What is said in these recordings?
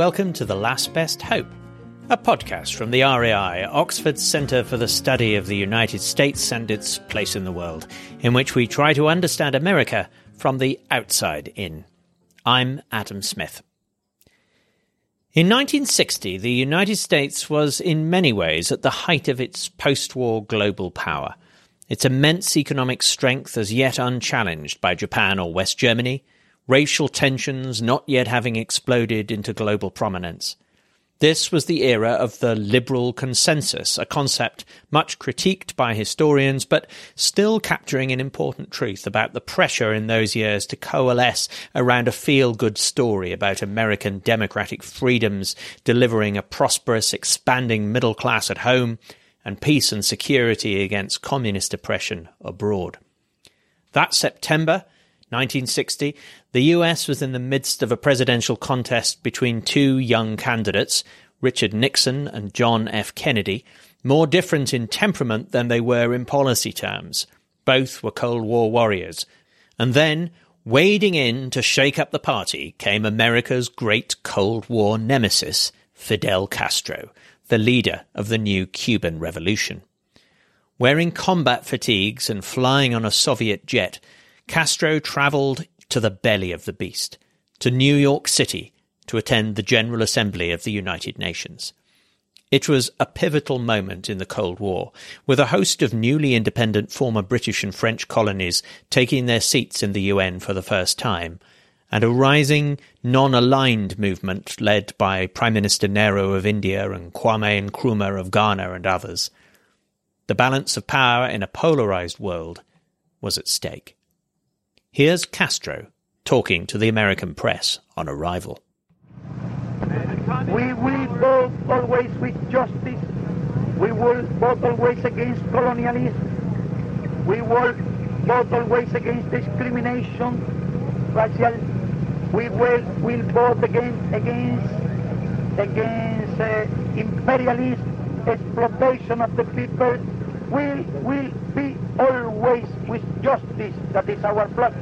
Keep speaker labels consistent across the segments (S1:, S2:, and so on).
S1: welcome to The Last Best Hope, a podcast from the RAI, Oxford Centre for the Study of the United States and its place in the world, in which we try to understand America from the outside in. I'm Adam Smith. In 1960, the United States was in many ways at the height of its post war global power. Its immense economic strength as yet unchallenged by Japan or West Germany, racial tensions not yet having exploded into global prominence. This was the era of the liberal consensus, a concept much critiqued by historians, but still capturing an important truth about the pressure in those years to coalesce around a feel good story about American democratic freedoms, delivering a prosperous, expanding middle class at home, and peace and security against communist oppression abroad. That September, 1960, the US was in the midst of a presidential contest between two young candidates, Richard Nixon and John F. Kennedy, more different in temperament than they were in policy terms. Both were Cold War warriors. And then, wading in to shake up the party, came America's great Cold War nemesis, Fidel Castro, the leader of the new Cuban Revolution. Wearing combat fatigues and flying on a Soviet jet, Castro travelled to the belly of the beast, to New York City, to attend the General Assembly of the United Nations. It was a pivotal moment in the Cold War, with a host of newly independent former British and French colonies taking their seats in the UN for the first time, and a rising non-aligned movement led by Prime Minister Nehru of India and Kwame Nkrumah of Ghana and others. The balance of power in a polarized world was at stake. Here's Castro talking to the American press on arrival.
S2: We will vote always with justice. We will vote always against colonialism. We will vote always against discrimination, racial. We will, will vote against against against uh, imperialism, exploitation of the people. We will be always with justice. That is our flag.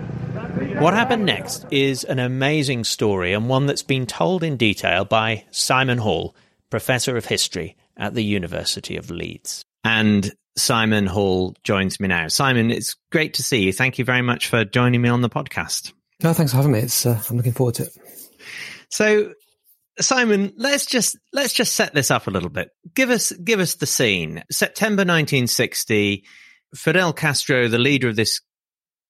S1: What happened next is an amazing story and one that's been told in detail by Simon Hall, Professor of History at the University of Leeds. And Simon Hall joins me now. Simon, it's great to see you. Thank you very much for joining me on the podcast.
S3: No, thanks for having me. It's, uh, I'm looking forward to it.
S1: So, Simon, let's just let's just set this up a little bit. Give us give us the scene. September 1960. Fidel Castro, the leader of this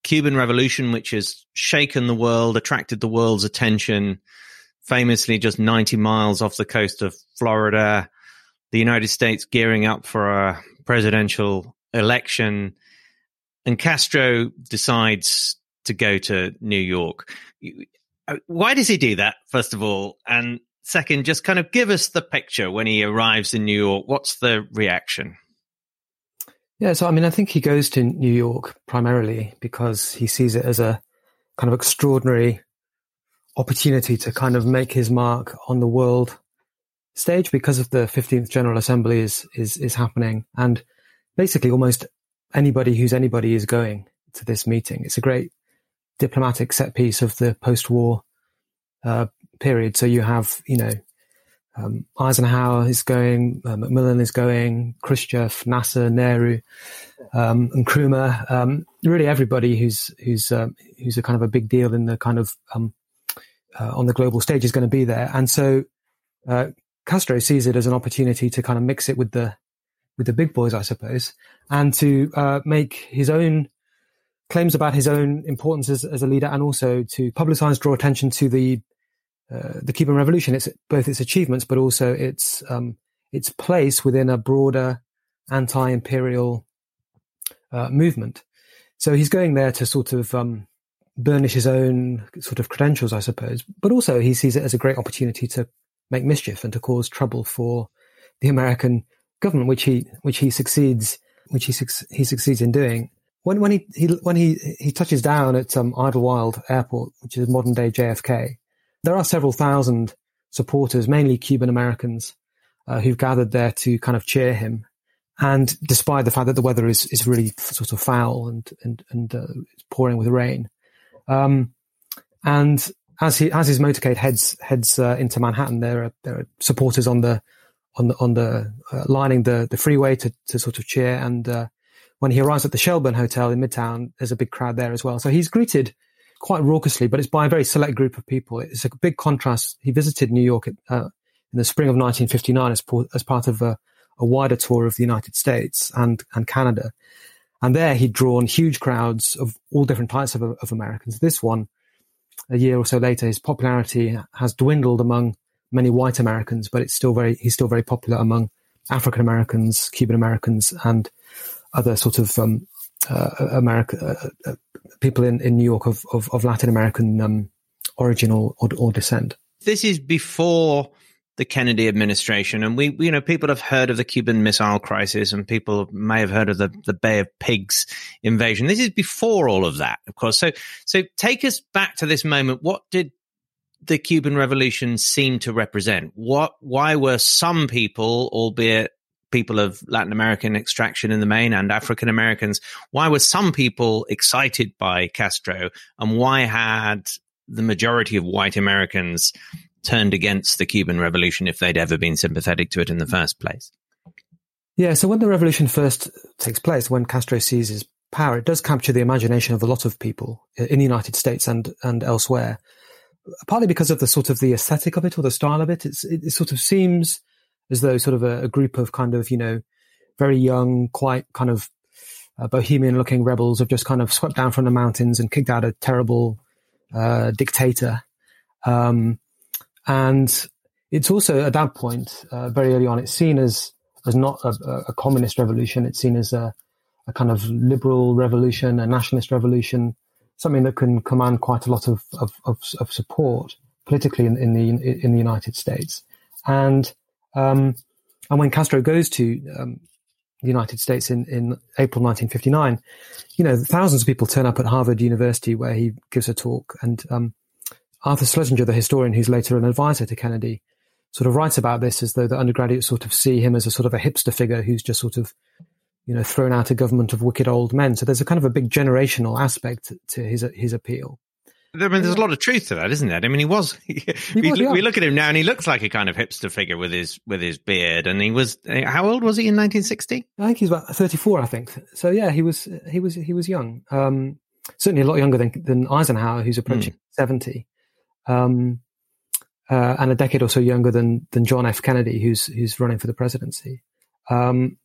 S1: Cuban Revolution, which has shaken the world, attracted the world's attention, famously just 90 miles off the coast of Florida, the United States gearing up for a presidential election, and Castro decides to go to New York. Uh, why does he do that, first of all? And second, just kind of give us the picture when he arrives in New York. What's the reaction?
S3: Yeah, so I mean, I think he goes to New York primarily because he sees it as a kind of extraordinary opportunity to kind of make his mark on the world stage because of the 15th General Assembly is is is happening, and basically almost anybody who's anybody is going to this meeting. It's a great diplomatic set piece of the post-war uh, period. So you have, you know, um, Eisenhower is going, uh, Macmillan is going, Khrushchev, Nasser, Nehru, um, and Nkrumah. Um, really, everybody who's who's um, who's a kind of a big deal in the kind of um, uh, on the global stage is going to be there. And so uh, Castro sees it as an opportunity to kind of mix it with the with the big boys, I suppose, and to uh, make his own claims about his own importance as, as a leader, and also to publicize, draw attention to the uh, the Cuban Revolution, its both its achievements, but also its um, its place within a broader anti-imperial uh, movement. So he's going there to sort of um, burnish his own sort of credentials, I suppose, but also he sees it as a great opportunity to make mischief and to cause trouble for the American government, which he which he succeeds which he he succeeds in doing. When when he, he when he he touches down at um, Idlewild Airport, which is modern day JFK, there are several thousand supporters, mainly Cuban Americans, uh, who've gathered there to kind of cheer him. And despite the fact that the weather is, is really sort of foul and and and uh, it's pouring with rain, um, and as he as his motorcade heads heads uh, into Manhattan, there are there are supporters on the on the on the uh, lining the the freeway to to sort of cheer. And uh, when he arrives at the Shelburne Hotel in Midtown, there's a big crowd there as well. So he's greeted quite raucously, but it's by a very select group of people. It's a big contrast. He visited New York at, uh, in the spring of 1959 as, as part of a, a wider tour of the United States and and Canada. And there he'd drawn huge crowds of all different types of, of Americans. This one a year or so later, his popularity has dwindled among many white Americans, but it's still very he's still very popular among African Americans, Cuban Americans, and other sort of um, America uh, uh, people in, in New York of, of, of Latin American um, origin or, or, or descent.
S1: This is before the Kennedy administration. And we, you know, people have heard of the Cuban Missile Crisis and people may have heard of the, the Bay of Pigs invasion. This is before all of that, of course. So, so take us back to this moment. What did the Cuban Revolution seem to represent? What, why were some people, albeit people of Latin American extraction in the main and African Americans, why were some people excited by Castro and why had the majority of white Americans turned against the Cuban Revolution if they'd ever been sympathetic to it in the first place.
S3: Yeah, so when the revolution first takes place, when Castro seizes power, it does capture the imagination of a lot of people in the United States and and elsewhere. Partly because of the sort of the aesthetic of it or the style of it, it's, it, it sort of seems as though sort of a, a, group of kind of you know very young, quite kind of uh, bohemian-looking rebels have just kind of swept down from the mountains and kicked out a terrible uh, dictator. Um, and it's also at that point, uh, very early on, it's seen as as not a, a communist revolution. It's seen as a, a, kind of liberal revolution, a nationalist revolution, something that can command quite a lot of of, of, of support politically in, in, the in the United States. And um, and when Castro goes to um, the United States in, in April 1959, you know, thousands of people turn up at Harvard University where he gives a talk, and um, Arthur Schlesinger, the historian who's later an advisor to Kennedy, sort of writes about this as though the undergraduates sort of see him as a sort of a hipster figure who's just sort of, you know, thrown out a government of wicked old men. So there's a kind of a big generational aspect to his his appeal.
S1: I mean, there's a lot of truth to that, isn't there? I mean, he was. He we, was, yeah. we, look at him now, and he looks like a kind of hipster figure with his with his beard. And he was how old was he in 1960? I
S3: think he's about 34. I think so. Yeah, he was he was he was young. Um, certainly a lot younger than than Eisenhower, who's approaching mm. 70 um, uh, and a decade or so younger than than John F. Kennedy, who's who's running for the presidency. Um,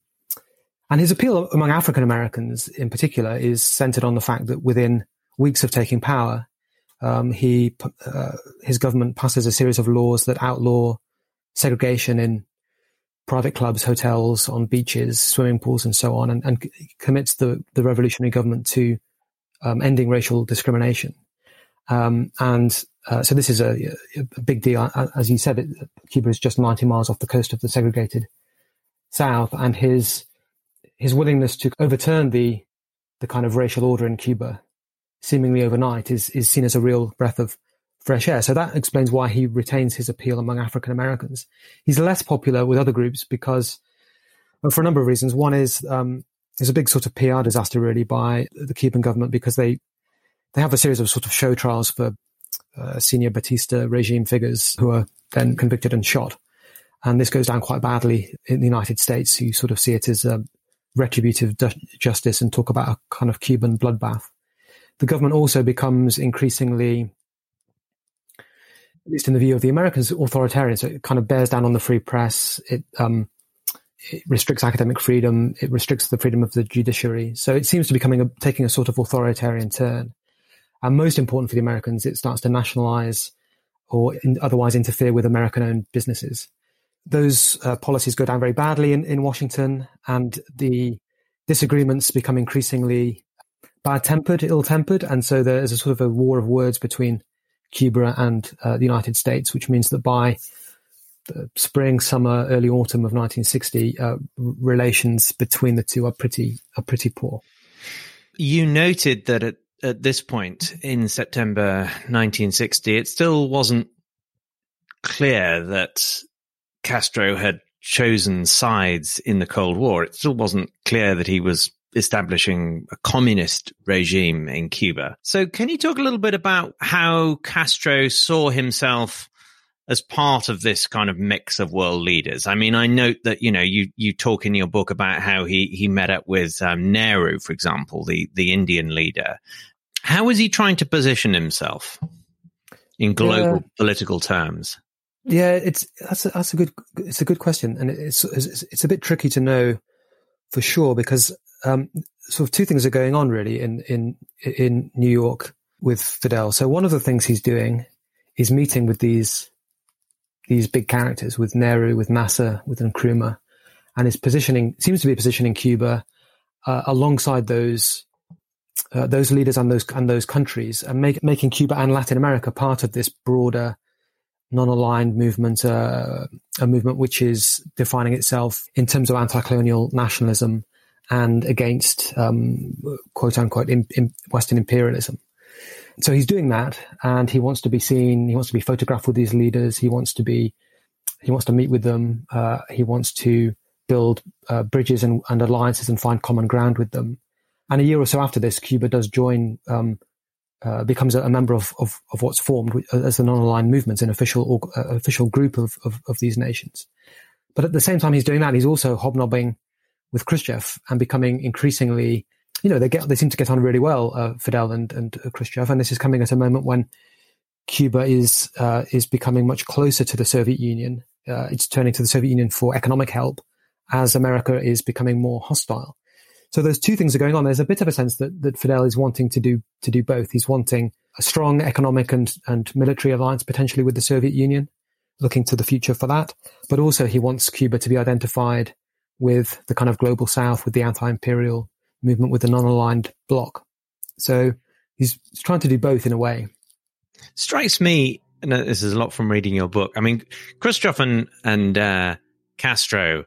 S3: and his appeal among African Americans, in particular, is centered on the fact that within weeks of taking power, um, he uh, his government passes a series of laws that outlaw segregation in private clubs, hotels, on beaches, swimming pools, and so on, and, and commits the the revolutionary government to um, ending racial discrimination. Um, and uh, so this is a, a, big deal. As you said, it, Cuba is just 90 miles off the coast of the segregated South, and his his willingness to overturn the the kind of racial order in Cuba, seemingly overnight, is is seen as a real breath of fresh air. So that explains why he retains his appeal among African Americans. He's less popular with other groups because, well, for a number of reasons. One is um, there's a big sort of PR disaster really by the Cuban government because they they have a series of sort of show trials for uh, senior Batista regime figures who are then convicted and shot. And this goes down quite badly in the United States. You sort of see it as a retributive justice and talk about a kind of Cuban bloodbath. The government also becomes increasingly, at least in the view of the Americans, authoritarian. So it kind of bears down on the free press. It, um, it restricts academic freedom. It restricts the freedom of the judiciary. So it seems to be coming a, taking a sort of authoritarian turn. And most important for the Americans, it starts to nationalize or in, otherwise interfere with American owned businesses. Those uh, policies go down very badly in, in Washington, and the disagreements become increasingly bad tempered, ill tempered. And so there's a sort of a war of words between Cuba and uh, the United States, which means that by the spring, summer, early autumn of 1960, uh, relations between the two are pretty are pretty poor.
S1: You noted that at at this point in September 1960, it still wasn't clear that Castro had chosen sides in the Cold War. It still wasn't clear that he was establishing a communist regime in Cuba. So, can you talk a little bit about how Castro saw himself as part of this kind of mix of world leaders? I mean, I note that you know you you talk in your book about how he he met up with um, Nehru, for example, the the Indian leader. How was he trying to position himself in global yeah. political terms?
S3: Yeah, it's that's a, that's a good it's a good question, and it's, it's it's a bit tricky to know for sure because um, sort of two things are going on really in in in New York with Fidel. So one of the things he's doing is meeting with these these big characters with Nehru, with Nasser, with Nkrumah, and is positioning seems to be positioning Cuba uh, alongside those uh, those leaders and those and those countries, and make, making Cuba and Latin America part of this broader non-aligned movement, uh, a movement which is defining itself in terms of anti-colonial nationalism and against um, quote unquote in, in Western imperialism. So he's doing that, and he wants to be seen. He wants to be photographed with these leaders. He wants to be, he wants to meet with them. Uh, he wants to build uh, bridges and, and, alliances and find common ground with them. And a year or so after this, Cuba does join um, uh, becomes a, a member of, of, of, what's formed as the non-aligned movements, an official uh, official group of, of, of these nations. But at the same time, he's doing that. He's also hobnobbing with Khrushchev and becoming increasingly, you know, they get they seem to get on really well, uh, Fidel and and uh, Khrushchev, and this is coming at a moment when Cuba is uh, is becoming much closer to the Soviet Union. Uh, it's turning to the Soviet Union for economic help as America is becoming more hostile. So those two things are going on. There's a bit of a sense that, that Fidel is wanting to do to do both. He's wanting a strong economic and, and military alliance potentially with the Soviet Union, looking to the future for that. But also he wants Cuba to be identified with the kind of global south, with the anti-imperial movement, with the non-aligned bloc. So he's, trying to do both in a way.
S1: Strikes me, and this is a lot from reading your book. I mean, Khrushchev and, and uh, Castro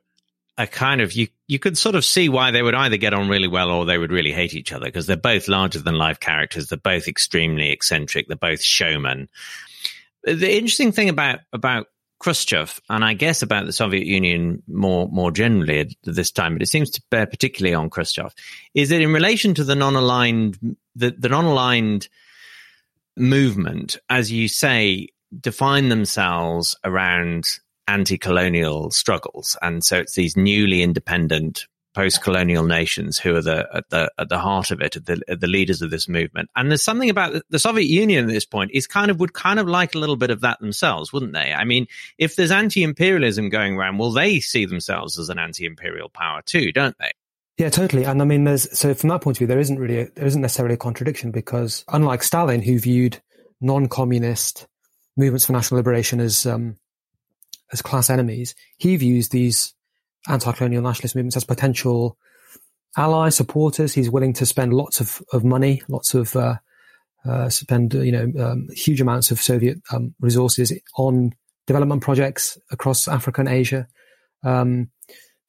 S1: are kind of you you could sort of see why they would either get on really well or they would really hate each other because they're both larger than life characters. They're both extremely eccentric. They're both showmen. The interesting thing about about Khrushchev and I guess about the Soviet Union more more generally at this time, but it seems to bear particularly on Khrushchev, is that in relation to the non-aligned the, the non-aligned movement, as you say, define themselves around anti-colonial struggles, and so it's these newly independent post-colonial nations who are the at the at the heart of it, the the leaders of this movement. And there's something about the, the, Soviet Union at this point is kind of would kind of like a little bit of that themselves, wouldn't they? I mean, if there's anti-imperialism going around, well, they see themselves as an anti-imperial power too, don't they?
S3: Yeah, totally. And I mean, there's so from that point of view, there isn't really a, there isn't necessarily a contradiction because unlike Stalin, who viewed non-communist movements for national liberation as um, as class enemies, he views these anti-colonial nationalist movements as potential allies, supporters. He's willing to spend lots of, of money, lots of uh, uh, spend you know um, huge amounts of Soviet um, resources on development projects across Africa and Asia um,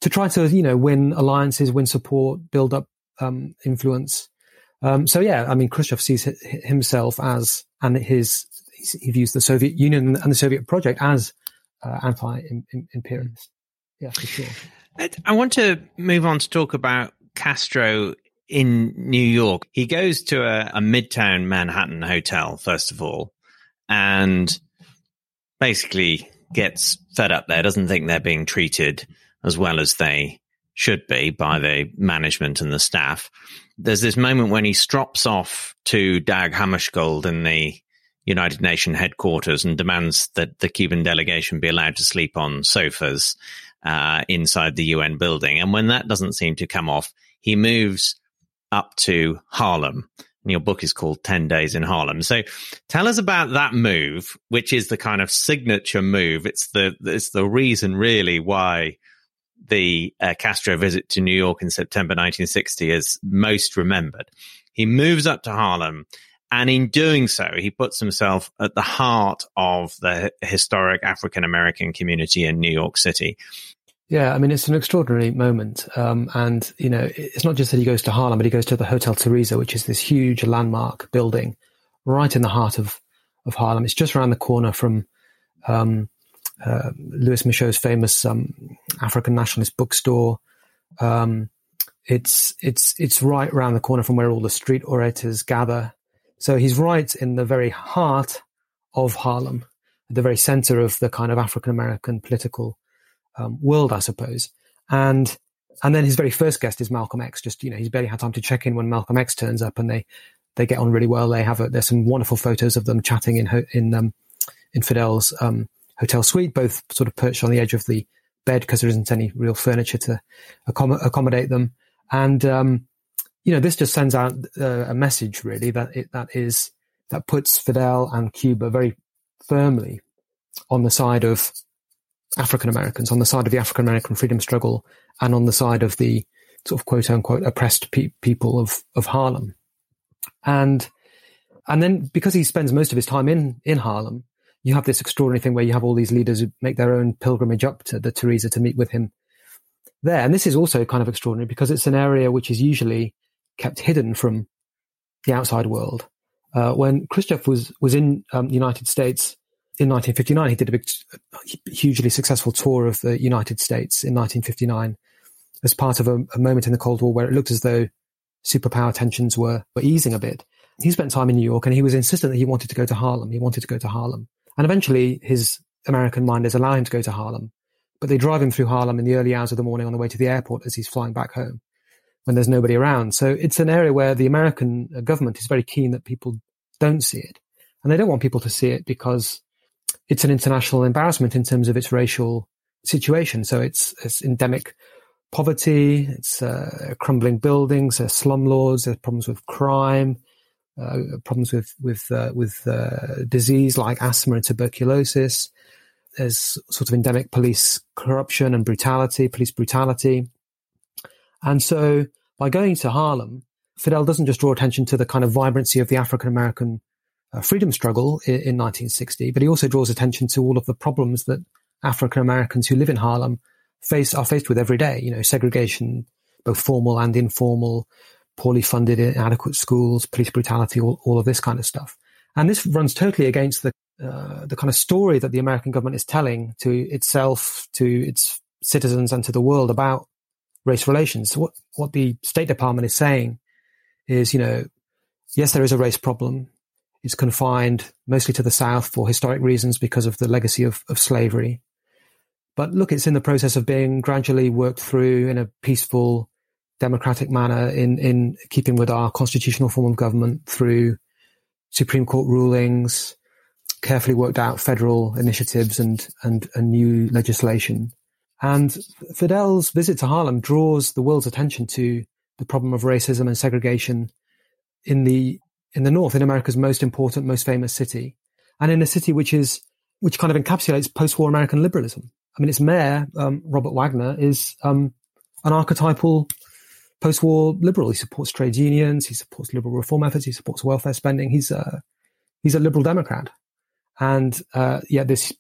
S3: to try to you know win alliances, win support, build up um, influence. Um, so yeah, I mean Khrushchev sees himself as and his he views the Soviet Union and the Soviet project as uh, anti-imperialist. Yeah, for sure.
S1: I want to move on to talk about Castro in New York. He goes to a, a midtown Manhattan hotel, first of all, and basically gets fed up there, doesn't think they're being treated as well as they should be by the management and the staff. There's this moment when he strops off to Dag Hammarskjöld in the United Nations headquarters and demands that the Cuban delegation be allowed to sleep on sofas uh, inside the UN building. And when that doesn't seem to come off, he moves up to Harlem. And your book is called 10 Days in Harlem. So tell us about that move, which is the kind of signature move. It's the, it's the reason really why the uh, Castro visit to New York in September 1960 is most remembered. He moves up to Harlem and in doing so, he puts himself at the heart of the historic African American community in New York City.
S3: Yeah, I mean, it's an extraordinary moment. Um, and, you know, it's not just that he goes to Harlem, but he goes to the Hotel Theresa, which is this huge landmark building right in the heart of, of Harlem. It's just around the corner from um, uh, Lewis Michaux's famous um, African nationalist bookstore. Um, It's it's it's right around the corner from where all the street orators gather. So he's right in the very heart of Harlem, at the very center of the kind of African American political um, world, I suppose. And and then his very first guest is Malcolm X. Just you know, he's barely had time to check in when Malcolm X turns up, and they they get on really well. They have a, there's some wonderful photos of them chatting in in um, in Fidel's um, hotel suite, both sort of perched on the edge of the bed because there isn't any real furniture to accom- accommodate them. And, um, you know, this just sends out uh, a message really that it, that is, that puts Fidel and Cuba very firmly on the side of African Americans, on the side of the African American freedom struggle and on the side of the sort of quote unquote oppressed pe- people of, of Harlem. And, and then because he spends most of his time in, in Harlem, you have this extraordinary thing where you have all these leaders who make their own pilgrimage up to the Theresa to meet with him there. And this is also kind of extraordinary because it's an area which is usually kept hidden from the outside world. Uh, when Khrushchev was was in um, the United States in 1959, he did a big, hugely successful tour of the United States in 1959 as part of a, a moment in the Cold War where it looked as though superpower tensions were, were easing a bit. He spent time in New York and he was insistent that he wanted to go to Harlem. He wanted to go to Harlem. And eventually his American minders allow him to go to Harlem, but they drive him through Harlem in the early hours of the morning on the way to the airport as he's flying back home when there's nobody around. So it's an area where the American uh, government is very keen that people don't see it. And they don't want people to see it because it's an international embarrassment in terms of its racial situation. So it's, it's endemic poverty, it's uh, crumbling buildings, there's slum laws, there's problems with crime, uh, problems with with uh, with uh, disease like asthma and tuberculosis. There's sort of endemic police corruption and brutality, police brutality, and so by going to Harlem, Fidel doesn't just draw attention to the kind of vibrancy of the African American uh, freedom struggle in, in 1960, but he also draws attention to all of the problems that African Americans who live in Harlem face are faced with every day. You know, segregation, both formal and informal, poorly funded, inadequate schools, police brutality, all, all of this kind of stuff. And this runs totally against the uh, the kind of story that the American government is telling to itself, to its citizens, and to the world about race relations. What what the State Department is saying is, you know, yes, there is a race problem. It's confined mostly to the South for historic reasons because of the legacy of, of slavery. But look, it's in the process of being gradually worked through in a peaceful, democratic manner in, in keeping with our constitutional form of government through Supreme Court rulings, carefully worked out federal initiatives and, and, and new legislation. And Fidel's visit to Harlem draws the world's attention to the problem of racism and segregation in the, in the North, in America's most important, most famous city, and in a city which is, which kind of encapsulates post-war American liberalism. I mean, its mayor, um, Robert Wagner, is um, an archetypal post-war liberal. He supports trade unions. He supports liberal reform efforts. He supports welfare spending. He's a he's a liberal Democrat, and uh, yet this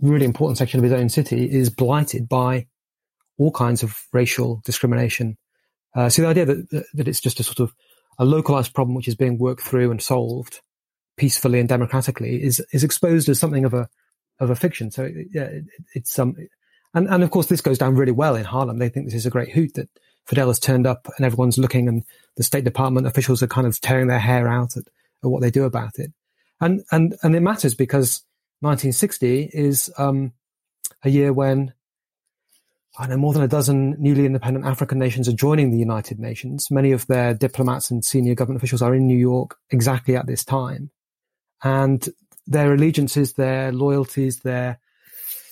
S3: really important section of his own city is blighted by all kinds of racial discrimination. Uh, so the idea that that it's just a sort of a localized problem which is being worked through and solved peacefully and democratically is is exposed as something of a of a fiction. So yeah, it, it's um, and and of course this goes down really well in Harlem. They think this is a great hoot that Fidel has turned up and everyone's looking and the State Department officials are kind of tearing their hair out at, at what they do about it. And, and, and it matters because 1960 is, um, a year when I know more than a dozen newly independent African nations are joining the United Nations. Many of their diplomats and senior government officials are in New York exactly at this time. And their allegiances, their loyalties, their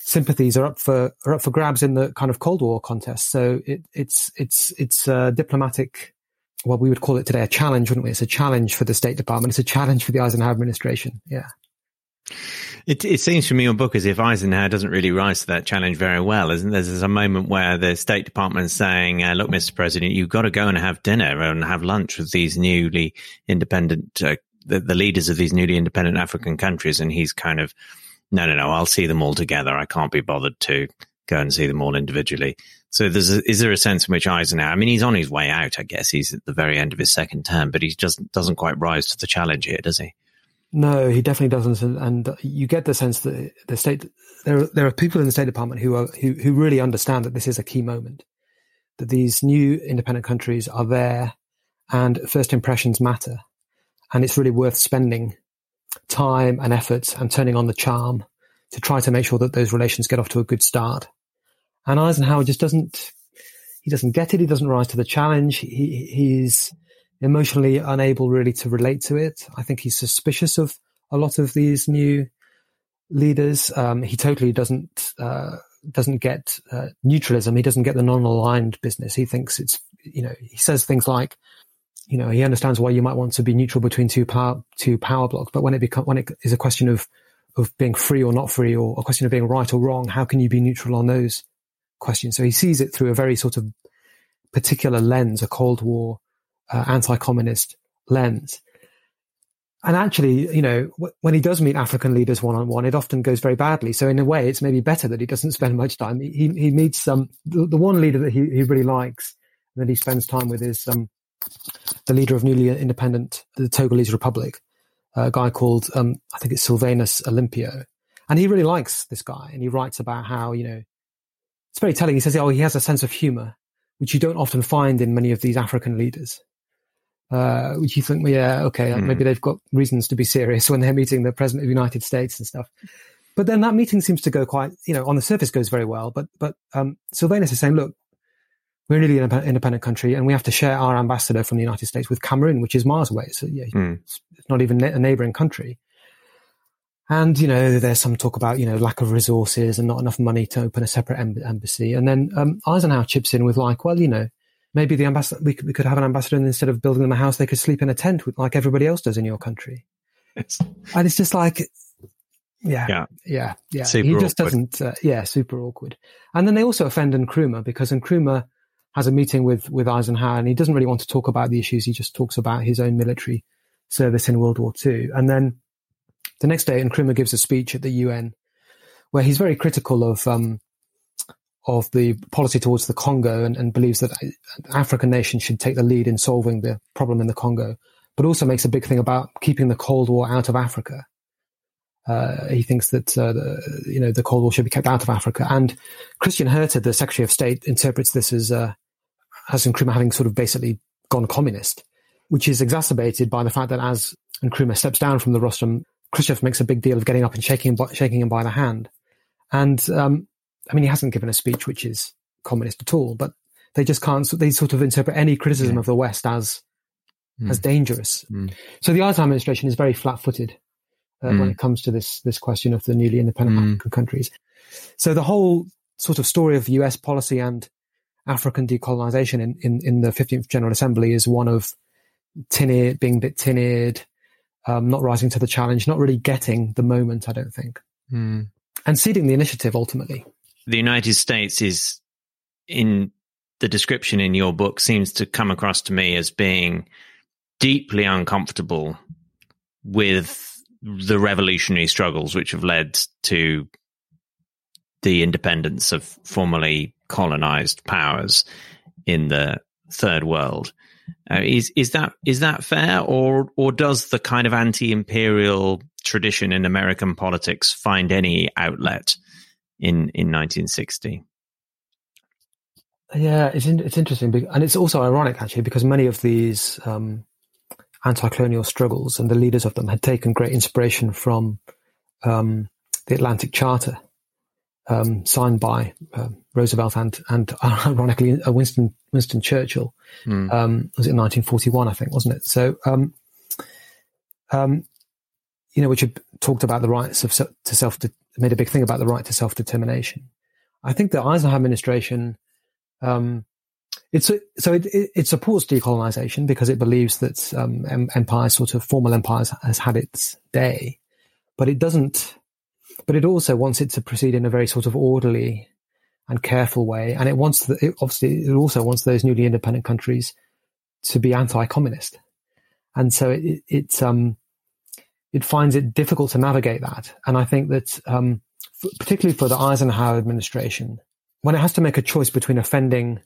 S3: sympathies are up for are up for grabs in the kind of Cold War contest. So it, it's it's it's a diplomatic. Well, we would call it today a challenge, wouldn't we? It's a challenge for the State Department. It's a challenge for the Eisenhower administration. Yeah.
S1: It, it seems from your book as if Eisenhower doesn't really rise to that challenge very well, isn't there? There's a moment where the State Department saying, uh, look, Mr. President, you've got to go and have dinner and have lunch with these newly independent, uh, the, the leaders of these newly independent African countries. And he's kind of, no, no, no, I'll see them all together. I can't be bothered to go and see them all individually. So there's a, is there a sense in which Eisenhower, I mean, he's on his way out, I guess. He's at the very end of his second term, but he just doesn't quite rise to the challenge here, does he?
S3: No, he definitely doesn't. And, you get the sense that the state, there, there are people in the State Department who are, who, who really understand that this is a key moment. that these new independent countries are there and first impressions matter. And it's really worth spending time and effort and turning on the charm to try to make sure that those relations get off to a good start. And Eisenhower just doesn't, he doesn't get it. He doesn't rise to the challenge. He, he's emotionally unable really to relate to it. I think he's suspicious of a lot of these new leaders. Um, he totally doesn't, uh, doesn't get uh, neutralism. He doesn't get the non-aligned business. He thinks it's, you know, he says things like, you know, he understands why you might want to be neutral between two power, two power blocs. But when it becomes, when it is a question of, of being free or not free or a question of being right or wrong, how can you be neutral on those questions? So he sees it through a very sort of particular lens, a Cold War uh, anti-communist lens. And actually, you know, when he does meet African leaders one on one, it often goes very badly. So in a way, it's maybe better that he doesn't spend much time. He he meets um the, the one leader that he, he really likes and that he spends time with is um the leader of newly independent the Togolese Republic, a guy called um I think it's Sylvanus Olympio, and he really likes this guy, and he writes about how you know it's very telling. He says, "Oh, he has a sense of humor, which you don't often find in many of these African leaders." Uh, which you think, well, yeah, okay, mm. maybe they've got reasons to be serious when they're meeting the president of the United States and stuff. But then that meeting seems to go quite, you know, on the surface goes very well. But but um, Sylvanus is saying, look, we're really an independent country, and we have to share our ambassador from the United States with Cameroon, which is miles away. So yeah, mm. it's not even a neighboring country. And, you know, there's some talk about, you know, lack of resources and not enough money to open a separate embassy. And then um, Eisenhower chips in with like, well, you know, maybe the ambassador, we could, we could have an ambassador and instead of building them a house, they could sleep in a tent with, like everybody else does in your country. And it's just like, yeah, yeah, yeah, yeah. Super he just awkward. doesn't, uh, yeah, super awkward. And then they also offend Nkrumah because Nkrumah has a meeting with, with Eisenhower and he doesn't really want to talk about the issues. He just talks about his own military service in World War II. And then the next day, Nkrumah gives a speech at the UN where he's very critical of um, of the policy towards the Congo and, and, believes that African nations should take the lead in solving the problem in the Congo, but also makes a big thing about keeping the Cold War out of Africa. Uh, he thinks that uh, the, you know the Cold War should be kept out of Africa, and Christian Herter, the Secretary of State, interprets this as uh, as Nkrumah having sort of basically gone communist, which is exacerbated by the fact that as Nkrumah steps down from the rostrum Khrushchev makes a big deal of getting up and shaking him, shaking him by the hand. And, um, I mean, he hasn't given a speech which is communist at all, but they just can't, they sort of interpret any criticism yeah. of the West as, mm. as dangerous. Mm. So the Eisenhower administration is very flat footed uh, mm. when it comes to this, this question of the newly independent hmm. African countries. So the whole sort of story of US policy and African decolonization in, in, in the 15th General Assembly is one of tin being a bit tin-eared, um, not rising to the challenge, not really getting the moment, I don't think. Mm. And ceding the initiative ultimately.
S1: The United States is in the description in your book seems to come across to me as being deeply uncomfortable with the revolutionary struggles which have led to the independence of formerly colonized powers in the third world. Uh, is is that is that fair, or or does the kind of anti-imperial tradition in American politics find any outlet in in 1960?
S3: Yeah, it's in, it's interesting, and it's also ironic actually because many of these um, anti-colonial struggles and the leaders of them had taken great inspiration from um, the Atlantic Charter, um, signed by uh, Roosevelt and and ironically uh, Winston Winston Churchill. Mm. Um, was it 1941? I think wasn't it? So, um, um, you know, which had talked about the rights of to self made a big thing about the right to self determination. I think the Eisenhower administration. Um, it's so it, it, supports decolonization because it believes that um, sort of formal empires, has had its day, but it doesn't but it also wants it to proceed in a very sort of orderly and careful way. And it wants the, it obviously, it also wants those newly independent countries to be anti-communist. And so it, it, um, it finds it difficult to navigate that. And I think that, um, f- particularly for the Eisenhower administration, when it has to make a choice between offending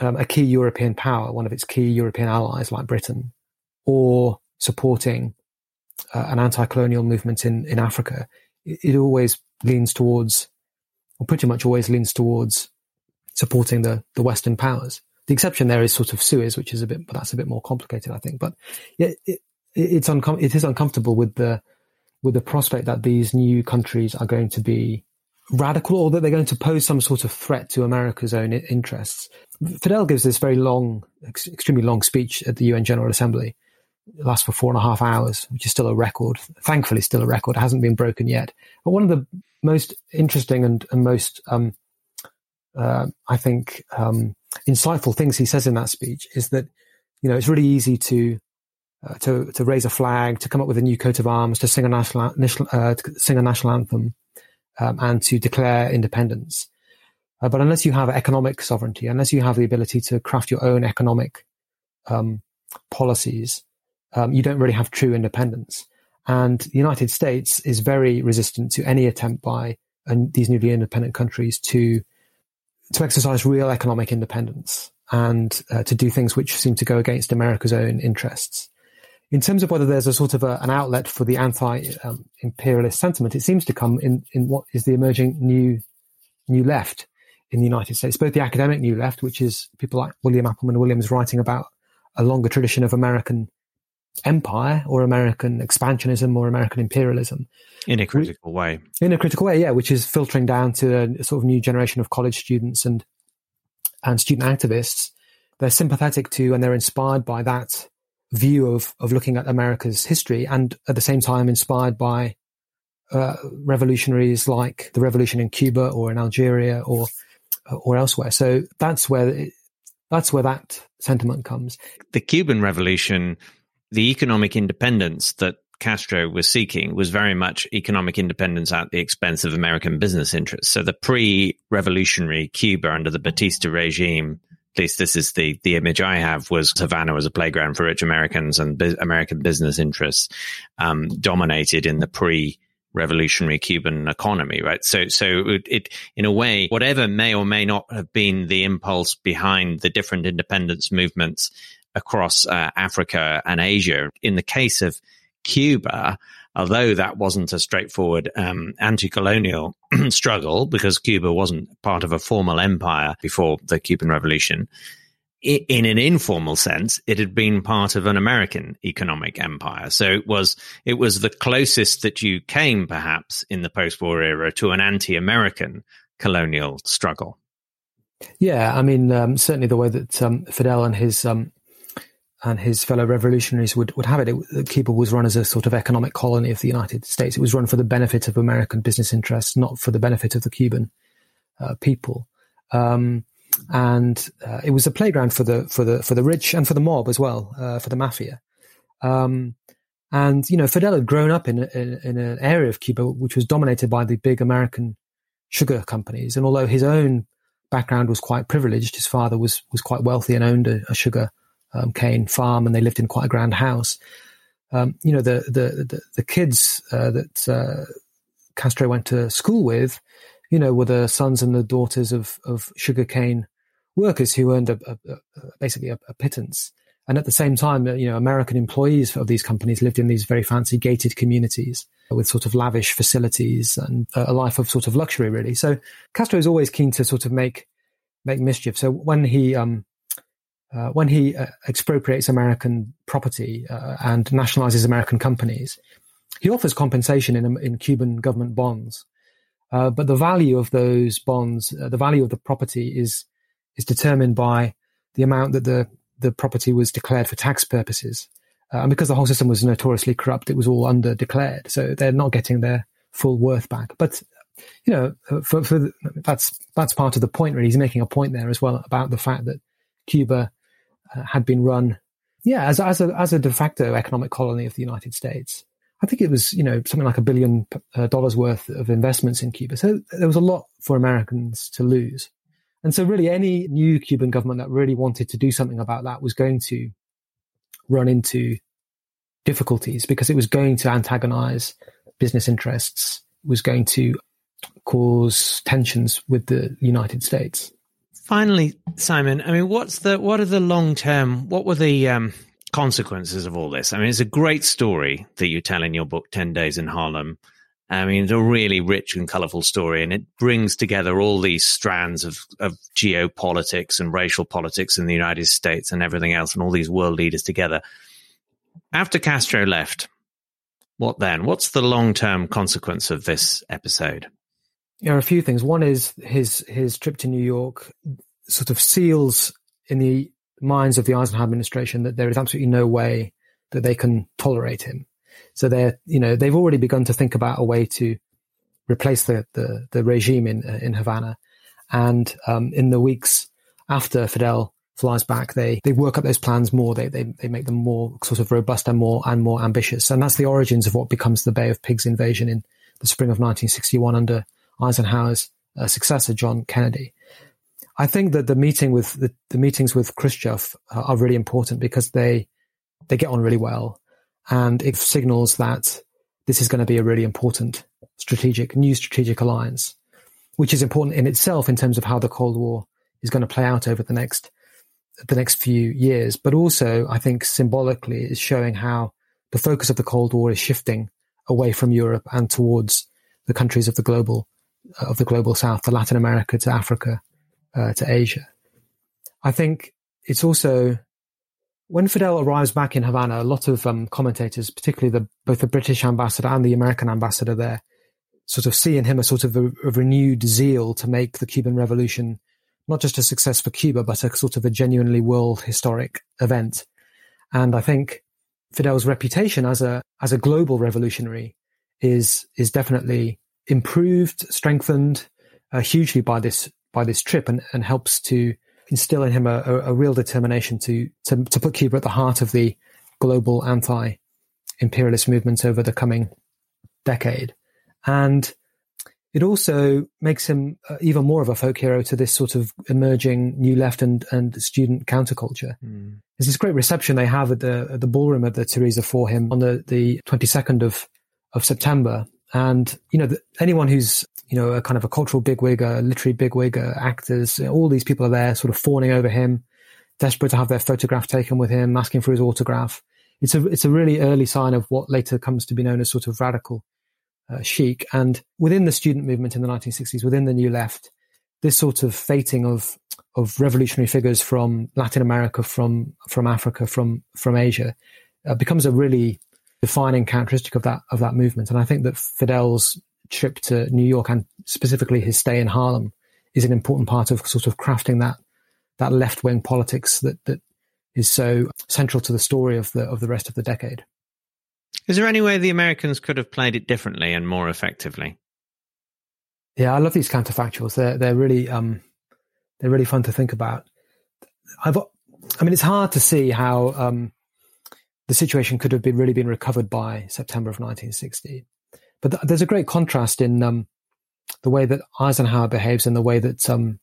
S3: um, a key European power, one of its key European allies like Britain, or supporting uh, an anti-colonial movement in, in Africa, it, it always leans towards, or pretty much always leans towards supporting the the Western powers. The exception there is sort of Suez, which is a bit, but that's a bit more complicated, I think. But yeah, it, it's uncom- it is uncomfortable with the with the prospect that these new countries are going to be radical or that they're going to pose some sort of threat to America's own interests. Fidel gives this very long, ex- extremely long speech at the UN General Assembly. It lasts for four and a half hours, which is still a record. Thankfully, still a record. It hasn't been broken yet. But one of the most interesting and, and most, um, uh, I think, um, insightful things he says in that speech is that, you know, it's really easy to uh, to to raise a flag, to come up with a new coat of arms, to sing a national uh, sing a national anthem, um, and to declare independence. Uh, but unless you have economic sovereignty, unless you have the ability to craft your own economic um, policies, um, you don't really have true independence. And the United States is very resistant to any attempt by uh, these newly independent countries to to exercise real economic independence and uh, to do things which seem to go against America's own interests. In terms of whether there's a sort of a, an outlet for the anti-imperialist um, sentiment, it seems to come in, in what is the emerging new new left in the United States, both the academic new left, which is people like William Appleman Williams writing about a longer tradition of American empire or American expansionism or American imperialism.
S1: In a critical way.
S3: In a critical way, yeah, which is filtering down to a sort of new generation of college students and and student activists. They're sympathetic to and they're inspired by that view of of looking at America's history, and at the same time inspired by uh, revolutionaries like the revolution in Cuba or in Algeria or or elsewhere. So that's where it, that's where that sentiment comes.
S1: The Cuban Revolution, the economic independence that Castro was seeking was very much economic independence at the expense of American business interests. So the pre-revolutionary Cuba under the Batista regime at least this is the the image I have was Havana was a playground for rich Americans and bi- American business interests um, dominated in the pre revolutionary Cuban economy, right? So, so it, it, in a way, whatever may or may not have been the impulse behind the different independence movements across uh, Africa and Asia, in the case of Cuba, although that wasn't a straightforward um, anti-colonial struggle because Cuba wasn't part of a formal empire before the Cuban Revolution. In an informal sense, it had been part of an American economic empire. So it was it was the closest that you came, perhaps, in the post-war era to an anti-American colonial struggle.
S3: Yeah, I mean, um, certainly the way that um, Fidel and his um, and his fellow revolutionaries would, would have it. it. Cuba was run as a sort of economic colony of the United States. It was run for the benefit of American business interests, not for the benefit of the Cuban uh, people. Um, and uh, it was a playground for the for the for the rich and for the mob as well, uh, for the mafia. Um, and you know, Fidel had grown up in, in, in an area of Cuba which was dominated by the big American sugar companies. And although his own background was quite privileged, his father was was quite wealthy and owned a, a sugar um, cane farm, and they lived in quite a grand house. Um, you know, the the the, the kids uh, that uh, Castro went to school with, you know, were the sons and the daughters of of sugarcane workers who earned a, a, a basically a, pittance. And at the same time, you know, American employees of these companies lived in these very fancy gated communities with sort of lavish facilities and a life of sort of luxury, really. So Castro is always keen to sort of make make mischief. So when he um, uh, when he uh, expropriates American property uh, and nationalizes American companies, he offers compensation in, in Cuban government bonds. Uh, but the value of those bonds, uh, the value of the property is is determined by the amount that the the property was declared for tax purposes. Uh, and because the whole system was notoriously corrupt, it was all under declared, so they're not getting their full worth back. But you know, for, for the, that's that's part of the point. Really, he's making a point there as well about the fact that Cuba had been run, yeah, as as a as a de facto economic colony of the United States. I think it was you know something like a billion uh, dollars worth of investments in Cuba. So there was a lot for Americans to lose. And so really any new Cuban government that really wanted to do something about that was going to run into difficulties because it was going to antagonize business interests, was going to cause tensions with the United States.
S1: Finally, Simon, I mean, what's the what are the long term? What were the um, consequences of all this? I mean, it's a great story that you tell in your book, Ten Days in Harlem. I mean, it's a really rich and colorful story, and it brings together all these strands of, of geopolitics and racial politics in the United States and everything else, and all these world leaders together. After Castro left, what then? What's the long term consequence of this episode?
S3: There are a few things. One is his his trip to New York sort of seals in the minds of the Eisenhower administration that there is absolutely no way that they can tolerate him. So they're, you know, they've already begun to think about a way to replace the, the, the regime in, in Havana. And, um, in the weeks after Fidel flies back, they, they work up those plans more. They, they, they make them more sort of robust and more, and more ambitious. And that's the origins of what becomes the Bay of Pigs invasion in the spring of 1961 under Eisenhower's uh, successor, John Kennedy. I think that the meeting with the, the meetings with Khrushchev are really important because they they get on really well, and it signals that this is going to be a really important strategic new strategic alliance, which is important in itself in terms of how the Cold War is going to play out over the next the next few years. But also, I think symbolically, is showing how the focus of the Cold War is shifting away from Europe and towards the countries of the global of the global South, to Latin America, to Africa, uh, to Asia. I think it's also when Fidel arrives back in Havana, a lot of um, commentators, particularly the, both the British ambassador and the American ambassador there, sort of see in him a sort of a, a renewed zeal to make the Cuban Revolution not just a success for Cuba, but a sort of a genuinely world historic event. And I think Fidel's reputation as a as a global revolutionary is is definitely improved, strengthened uh, hugely by this by this trip and, and helps to instill in him a, a, a, real determination to, to, to put Cuba at the heart of the global anti-imperialist movements over the coming decade. And it also makes him uh, even more of a folk hero to this sort of emerging new left and, and student counterculture. Mm. There's this great reception they have at the at the ballroom at the Theresa for him on the, the 22nd of, of September. And, you know, the, anyone who's you know, a kind of a cultural bigwig, a literary bigwig, uh, actors, all these people are there sort of fawning over him, desperate to have their photograph taken with him, asking for his autograph. It's a, it's a really early sign of what later comes to be known as sort of radical uh, chic. And within the student movement in the 1960s, within the New Left, this sort of fating of, of revolutionary figures from Latin America, from, from Africa, from, from Asia, uh, becomes a really defining characteristic of that, of that movement. And I think that Fidel's trip to New York and specifically his stay in Harlem is an important part of sort of crafting that that left wing politics that that is so central to the story of the of the rest of the decade.
S1: Is there any way the Americans could have played it differently and more effectively?
S3: Yeah, I love these counterfactuals. They're they're really um they're really fun to think about. I've I mean it's hard to see how um the situation could have been really been recovered by September of 1960. But th- there's a great contrast in um, the way that Eisenhower behaves and the way that um,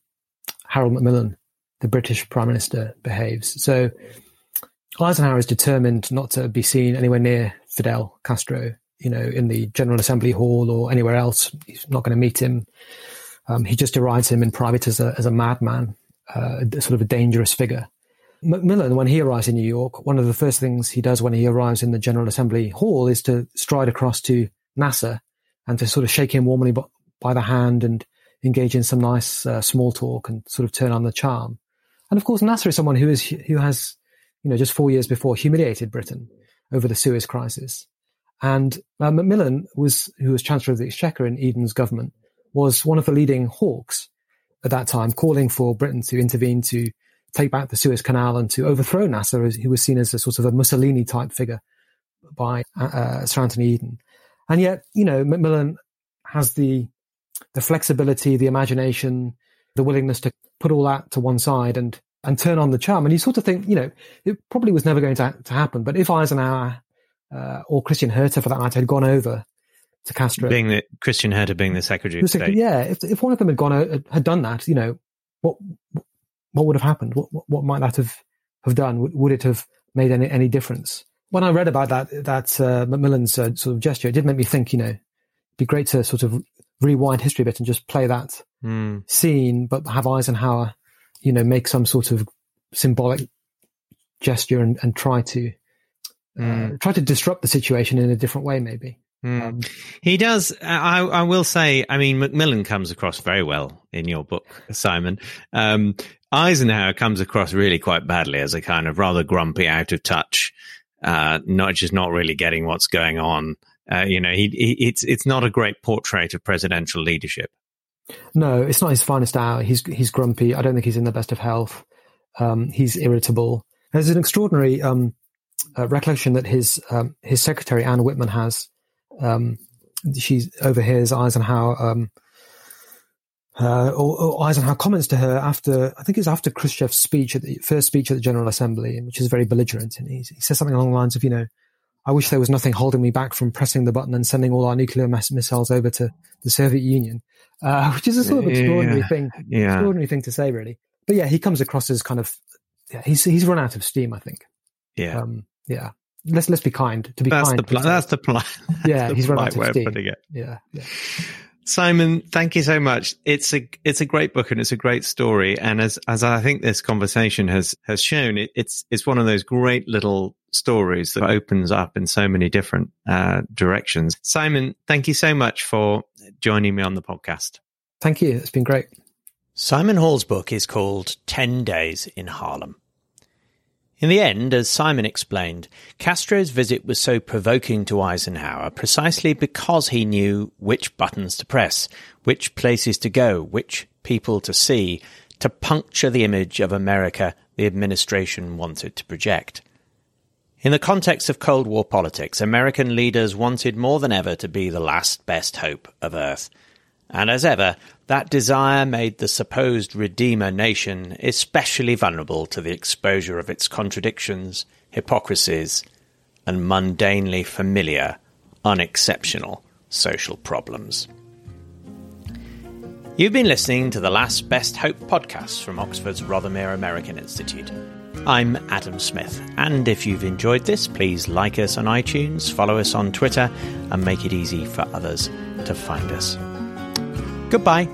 S3: Harold Macmillan, the British Prime Minister, behaves. So Eisenhower is determined not to be seen anywhere near Fidel Castro, you know, in the General Assembly Hall or anywhere else. He's not going to meet him. Um, he just derides him in private as a, as a madman, uh, sort of a dangerous figure. Macmillan, when he arrives in New York, one of the first things he does when he arrives in the General Assembly Hall is to stride across to Nasser and to sort of shake him warmly by the hand and engage in some nice uh, small talk and sort of turn on the charm. And of course, Nasser is someone who is who has, you know, just four years before humiliated Britain over the Suez crisis. And uh, Macmillan was, who was Chancellor of the Exchequer in Eden's government, was one of the leading hawks at that time, calling for Britain to intervene to take back the Suez Canal and to overthrow Nasser, who was seen as a sort of a Mussolini type figure by uh, uh Sir Anthony Eden. And yet, you know, Macmillan has the the flexibility, the imagination, the willingness to put all that to one side and and turn on the charm. And you sort of think, you know, it probably was never going to, to happen. But if Eisenhower uh, or Christian Herter, for that matter, had gone over to Castro,
S1: being the Christian Herter being the Secretary of State,
S3: yeah, if if one of them had gone had done that, you know, what what would have happened? What what might that have have done? Would, would it have made any any difference? when I read about that that uh, Macmillan's uh, sort of gesture, it did make me think. You know, it'd be great to sort of rewind history a bit and just play that mm. scene, but have Eisenhower, you know, make some sort of symbolic gesture and, and try to uh, mm. try to disrupt the situation in a different way, maybe.
S1: Mm. Um, he does. I, I, will say. I mean, Macmillan comes across very well in your book, Simon. Um, Eisenhower comes across really quite badly as a kind of rather grumpy, out of touch, uh, not just not really getting what's going on. Uh, you know, he, he, it's it's not a great portrait of presidential leadership.
S3: No, it's not his finest hour. He's he's grumpy. I don't think he's in the best of health. Um, he's irritable. There's an extraordinary um, uh, recollection that his um, his secretary Ann Whitman has. Um, she overhears Eisenhower um, uh, or, or, Eisenhower comments to her after I think it's after Khrushchev's speech at the first speech at the General Assembly, which is very belligerent, and he, he says something along the lines of, you know, I wish there was nothing holding me back from pressing the button and sending all our nuclear mass- missiles over to the Soviet Union, uh, which is a sort of extraordinary yeah. thing, yeah. extraordinary thing to say, really. But yeah, he comes across as kind of, yeah, he's he's run out of steam, I think.
S1: Yeah, um,
S3: yeah. Let's let's be kind. To be
S1: that's
S3: kind,
S1: the pl- that's the plan.
S3: Yeah, he's run out
S1: of
S3: steam.
S1: Of putting it.
S3: Yeah, yeah.
S1: Simon, thank you so much. It's a it's a great book and it's a great story. And as as I think this conversation has has shown, it, it's it's one of those great little stories that opens up in so many different uh, directions. Simon, thank you so much for joining me on the podcast.
S3: Thank you. It's been great.
S1: Simon Hall's book is called Ten Days in Harlem. In the end, as Simon explained, Castro's visit was so provoking to Eisenhower precisely because he knew which buttons to press, which places to go, which people to see, to puncture the image of America the administration wanted to project. In the context of Cold War politics, American leaders wanted more than ever to be the last best hope of Earth. And as ever, that desire made the supposed Redeemer nation especially vulnerable to the exposure of its contradictions, hypocrisies, and mundanely familiar, unexceptional social problems. You've been listening to the Last Best Hope podcast from Oxford's Rothermere American Institute. I'm Adam Smith, and if you've enjoyed this, please like us on iTunes, follow us on Twitter, and make it easy for others to find us. Goodbye.